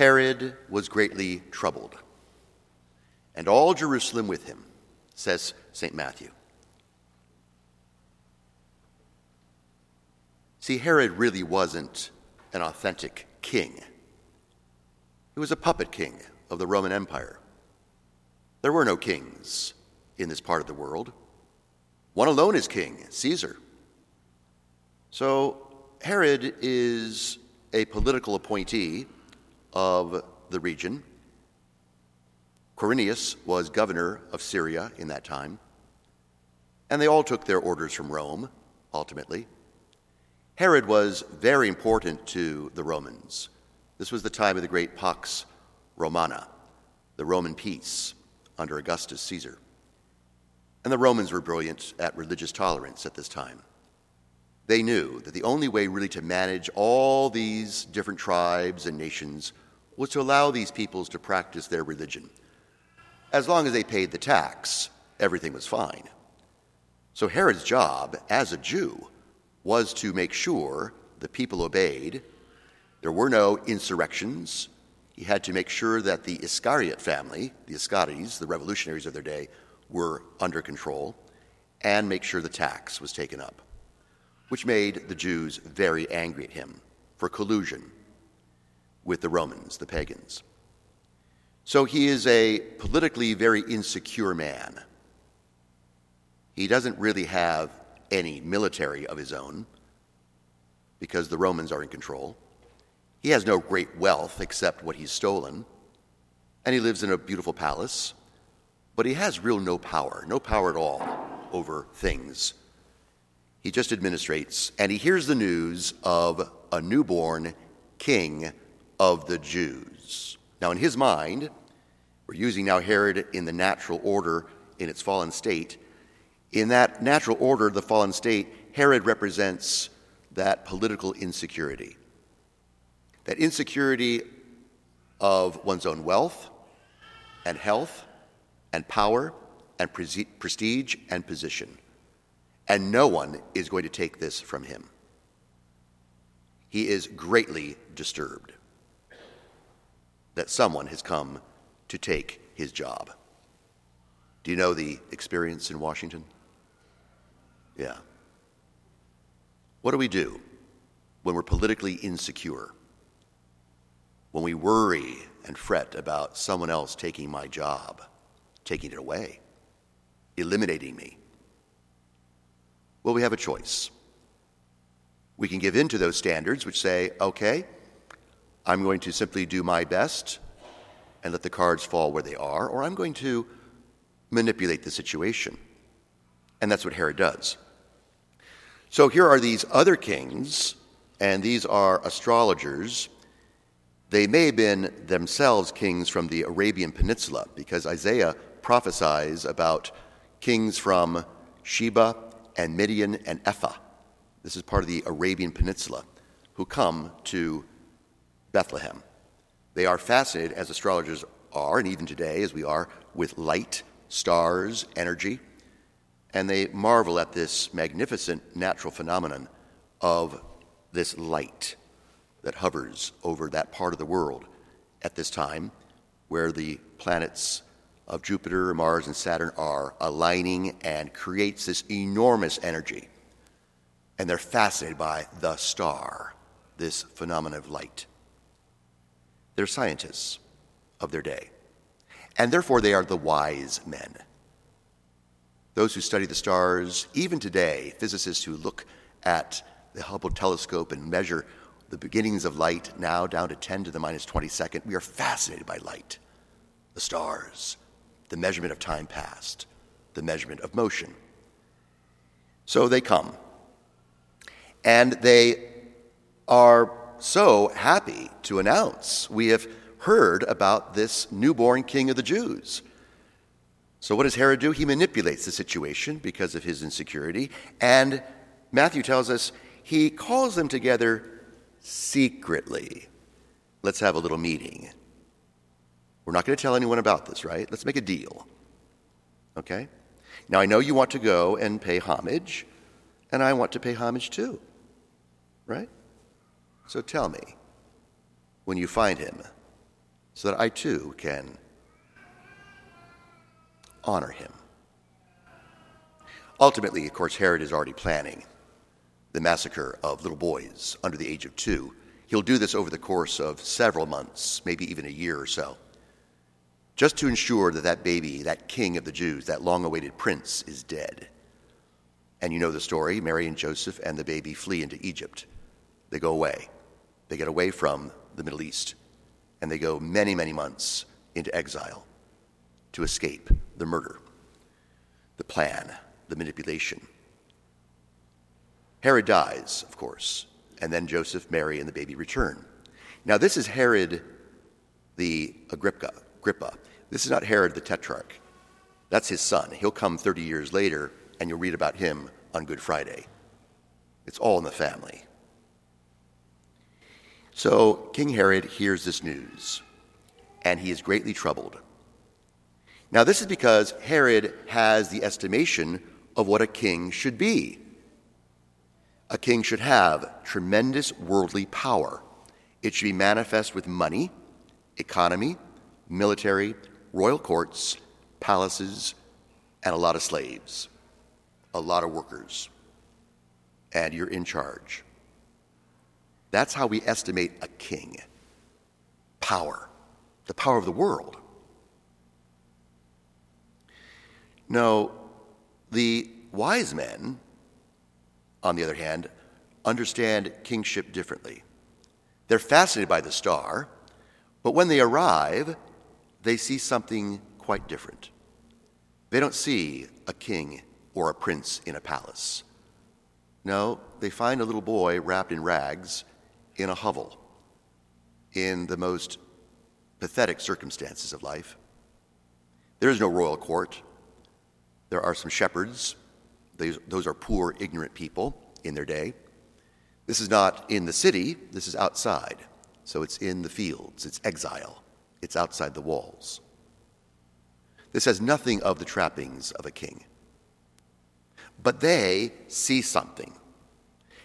Herod was greatly troubled, and all Jerusalem with him, says St. Matthew. See, Herod really wasn't an authentic king. He was a puppet king of the Roman Empire. There were no kings in this part of the world. One alone is king, Caesar. So Herod is a political appointee of the region. Quirinius was governor of Syria in that time. And they all took their orders from Rome, ultimately. Herod was very important to the Romans. This was the time of the great Pax Romana, the Roman peace under Augustus Caesar. And the Romans were brilliant at religious tolerance at this time. They knew that the only way really to manage all these different tribes and nations was to allow these peoples to practice their religion. As long as they paid the tax, everything was fine. So Herod's job as a Jew was to make sure the people obeyed. There were no insurrections. He had to make sure that the Iscariot family, the Iscarites, the revolutionaries of their day, were under control, and make sure the tax was taken up, which made the Jews very angry at him for collusion with the Romans, the pagans. So he is a politically very insecure man. He doesn't really have any military of his own because the Romans are in control. He has no great wealth except what he's stolen, and he lives in a beautiful palace, but he has real no power, no power at all over things. He just administrates, and he hears the news of a newborn king of the Jews. Now, in his mind, we're using now Herod in the natural order in its fallen state. In that natural order, the fallen state, Herod represents that political insecurity. That insecurity of one's own wealth and health and power and prestige and position. And no one is going to take this from him. He is greatly disturbed that someone has come to take his job. Do you know the experience in Washington? Yeah. What do we do when we're politically insecure? When we worry and fret about someone else taking my job, taking it away, eliminating me? Well, we have a choice. We can give in to those standards which say, okay, I'm going to simply do my best and let the cards fall where they are, or I'm going to manipulate the situation. And that's what Herod does. So here are these other kings, and these are astrologers. They may have been themselves kings from the Arabian Peninsula, because Isaiah prophesies about kings from Sheba and Midian and Ephah. This is part of the Arabian Peninsula, who come to Bethlehem. They are fascinated, as astrologers are, and even today, as we are, with light, stars, energy and they marvel at this magnificent natural phenomenon of this light that hovers over that part of the world at this time where the planets of Jupiter, Mars, and Saturn are aligning and creates this enormous energy. And they're fascinated by the star, this phenomenon of light. They're scientists of their day. And therefore, they are the wise men those who study the stars, even today, physicists who look at the Hubble telescope and measure the beginnings of light, now down to 10 to the minus 22nd, we are fascinated by light, the stars, the measurement of time past, the measurement of motion. So they come. And they are so happy to announce we have heard about this newborn king of the Jews. So, what does Herod do? He manipulates the situation because of his insecurity. And Matthew tells us he calls them together secretly. Let's have a little meeting. We're not going to tell anyone about this, right? Let's make a deal. Okay? Now, I know you want to go and pay homage, and I want to pay homage too, right? So tell me, when you find him, so that I too can honor him. Ultimately, of course, Herod is already planning the massacre of little boys under the age of two. He'll do this over the course of several months, maybe even a year or so, just to ensure that that baby, that king of the Jews, that long awaited prince, is dead. And you know the story Mary and Joseph and the baby flee into Egypt. They go away, they get away from the Middle East, and they go many, many months into exile to escape the murder, the plan, the manipulation. Herod dies, of course, and then Joseph, Mary, and the baby return. Now, this is Herod the Agrippa. Agrippa. This is not Herod the Tetrarch. That's his son. He'll come 30 years later, and you'll read about him on Good Friday. It's all in the family. So King Herod hears this news, and he is greatly troubled. Now, this is because Herod has the estimation of what a king should be. A king should have tremendous worldly power. It should be manifest with money, economy, military, royal courts, palaces, and a lot of slaves, a lot of workers. And you're in charge. That's how we estimate a king power, the power of the world. No, the wise men, on the other hand, understand kingship differently. They're fascinated by the star, but when they arrive, they see something quite different. They don't see a king or a prince in a palace. No, they find a little boy wrapped in rags in a hovel in the most pathetic circumstances of life. There is no royal court. There are some shepherds. Those are poor, ignorant people in their day. This is not in the city, this is outside. So it's in the fields, it's exile, it's outside the walls. This has nothing of the trappings of a king. But they see something.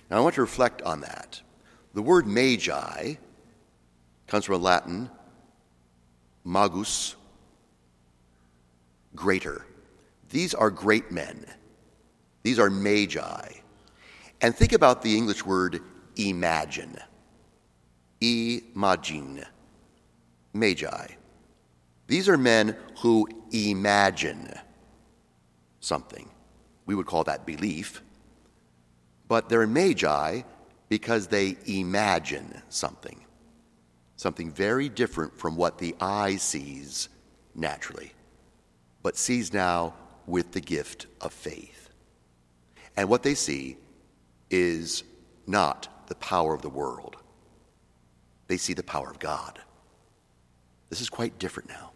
Now I want to reflect on that. The word magi comes from Latin magus, greater. These are great men. These are magi. And think about the English word imagine. Imagine. Magi. These are men who imagine something. We would call that belief. But they're magi because they imagine something, something very different from what the eye sees naturally, but sees now with the gift of faith. And what they see is not the power of the world, they see the power of God. This is quite different now.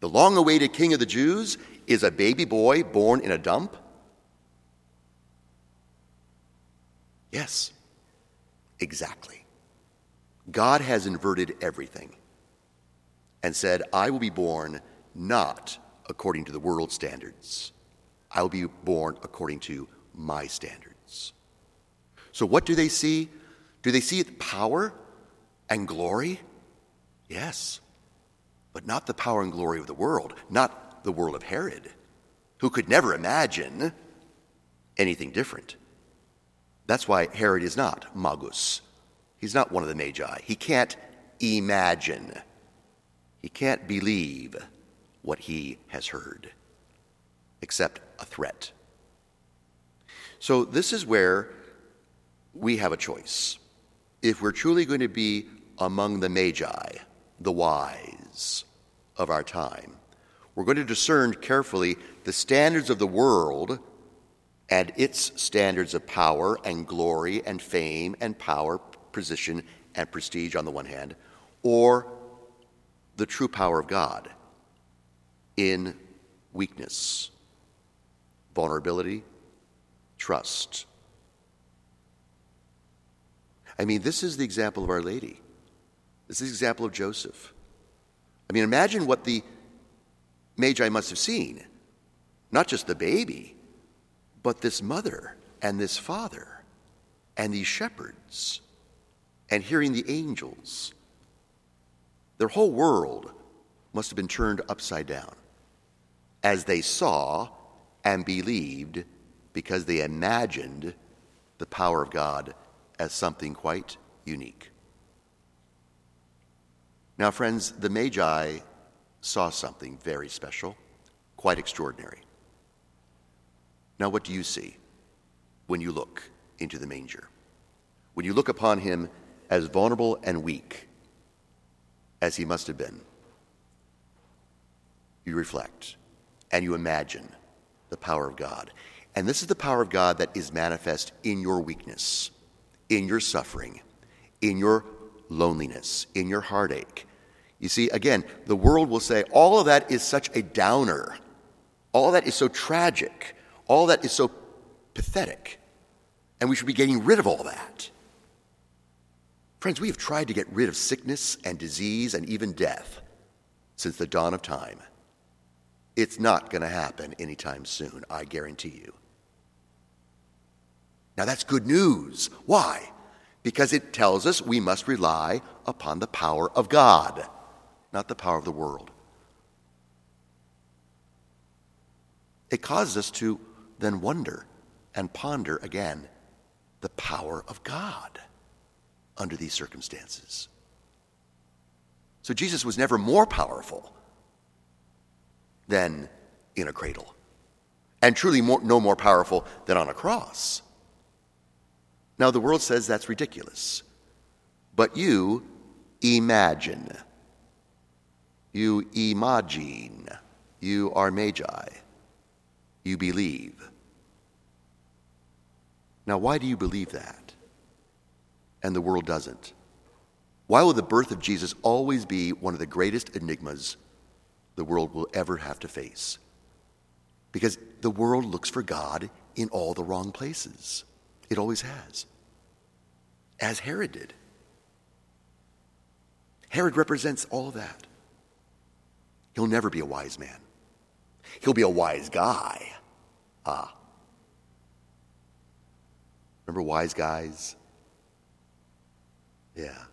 The long awaited king of the Jews is a baby boy born in a dump. Yes, exactly. God has inverted everything and said, I will be born not according to the world standards, I will be born according to my standards. So, what do they see? Do they see power and glory? Yes, but not the power and glory of the world, not the world of Herod, who could never imagine anything different. That's why Herod is not magus. He's not one of the magi. He can't imagine. He can't believe what he has heard, except a threat. So, this is where we have a choice. If we're truly going to be among the magi, the wise of our time, we're going to discern carefully the standards of the world and its standards of power and glory and fame and power, position and prestige on the one hand, or the true power of God in weakness, vulnerability, trust. I mean, this is the example of Our Lady. This is the example of Joseph. I mean, imagine what the Magi must have seen. Not just the baby, but this mother and this father and these shepherds and hearing the angels Their whole world must have been turned upside down as they saw and believed because they imagined the power of God as something quite unique. Now, friends, the Magi saw something very special, quite extraordinary. Now, what do you see when you look into the manger? When you look upon him as vulnerable and weak as he must have been, you reflect and you imagine the power of God. And this is the power of God that is manifest in your weakness, in your suffering, in your loneliness, in your heartache. You see, again, the world will say all of that is such a downer. All that is so tragic. All that is so pathetic. And we should be getting rid of all that. Friends, we have tried to get rid of sickness and disease and even death since the dawn of time. It's not going to happen anytime soon, I guarantee you. Now, that's good news. Why? Because it tells us we must rely upon the power of God, not the power of the world. It causes us to then wonder and ponder again the power of God under these circumstances. So Jesus was never more powerful than in a cradle, and truly more, no more powerful than on a cross. Now, the world says that's ridiculous, but you imagine. You imagine. You are magi. You believe. Now, why do you believe that? And the world doesn't. Why will the birth of Jesus always be one of the greatest enigmas the world will ever have to face? Because the world looks for God in all the wrong places. It always has, as Herod did. Herod represents all of that. He'll never be a wise man. He'll be a wise guy. Ah. Remember wise guys? Yeah.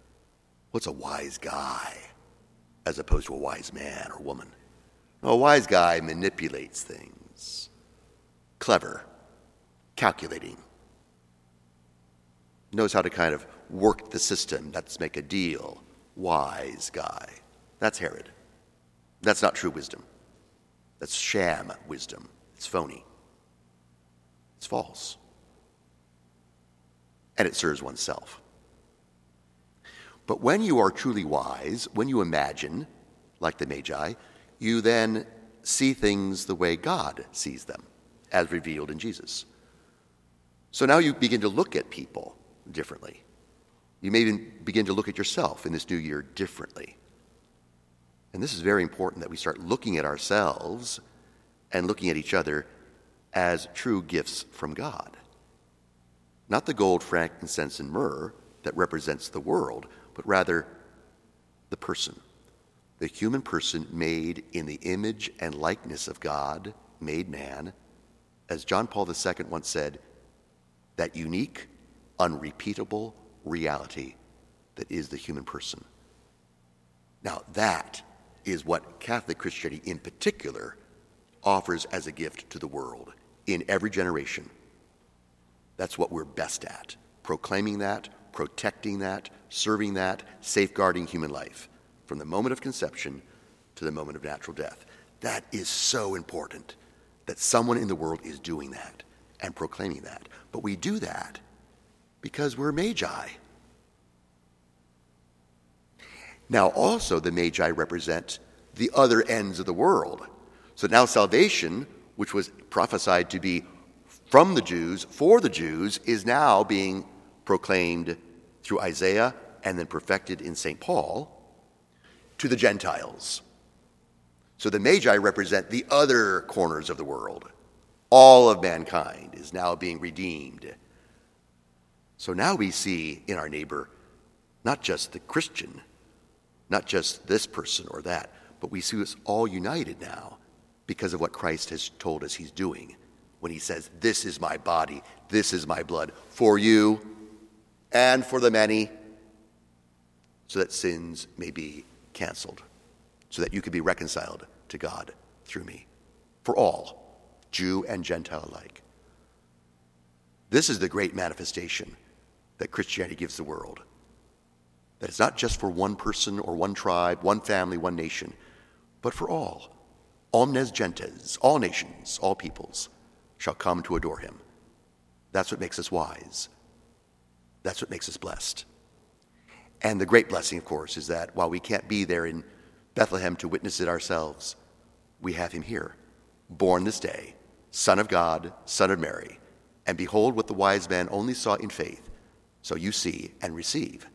What's a wise guy as opposed to a wise man or woman? A wise guy manipulates things. Clever, calculating, knows how to kind of work the system. Let's make a deal. Wise guy. That's Herod. That's not true wisdom. That's sham wisdom. It's phony. It's false. And it serves oneself. But when you are truly wise, when you imagine, like the Magi, you then see things the way God sees them, as revealed in Jesus. So now you begin to look at people differently. You may even begin to look at yourself in this new year differently. And this is very important that we start looking at ourselves and looking at each other as true gifts from God. Not the gold, frankincense, and myrrh that represents the world, but rather the person, the human person made in the image and likeness of God, made man. As John Paul II once said, that unique, unrepeatable reality that is the human person. Now, that is what Catholic Christianity in particular offers as a gift to the world in every generation. That's what we're best at proclaiming that, protecting that, serving that, safeguarding human life from the moment of conception to the moment of natural death. That is so important that someone in the world is doing that and proclaiming that. But we do that because we're magi. Now, also, the magi represent the other ends of the world. So now, salvation, which was prophesied to be from the Jews, for the Jews, is now being proclaimed through Isaiah and then perfected in St. Paul to the Gentiles. So the Magi represent the other corners of the world. All of mankind is now being redeemed. So now we see in our neighbor not just the Christian, not just this person or that, but we see us all united now because of what Christ has told us he's doing when he says, This is my body, this is my blood for you and for the many, so that sins may be canceled so that you could be reconciled to God through me. For all, Jew and Gentile alike. This is the great manifestation that Christianity gives the world. That it's not just for one person or one tribe, one family, one nation, but for all. Omnes gentes, all nations, all peoples, shall come to adore him. That's what makes us wise. That's what makes us blessed. And the great blessing, of course, is that while we can't be there in Bethlehem to witness it ourselves, we have him here, born this day, Son of God, Son of Mary. And behold what the wise man only saw in faith. So you see and receive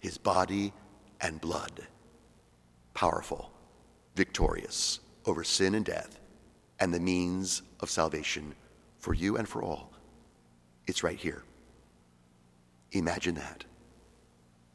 his body and blood. Powerful, victorious over sin and death, and the means of salvation for you and for all. It's right here. Imagine that.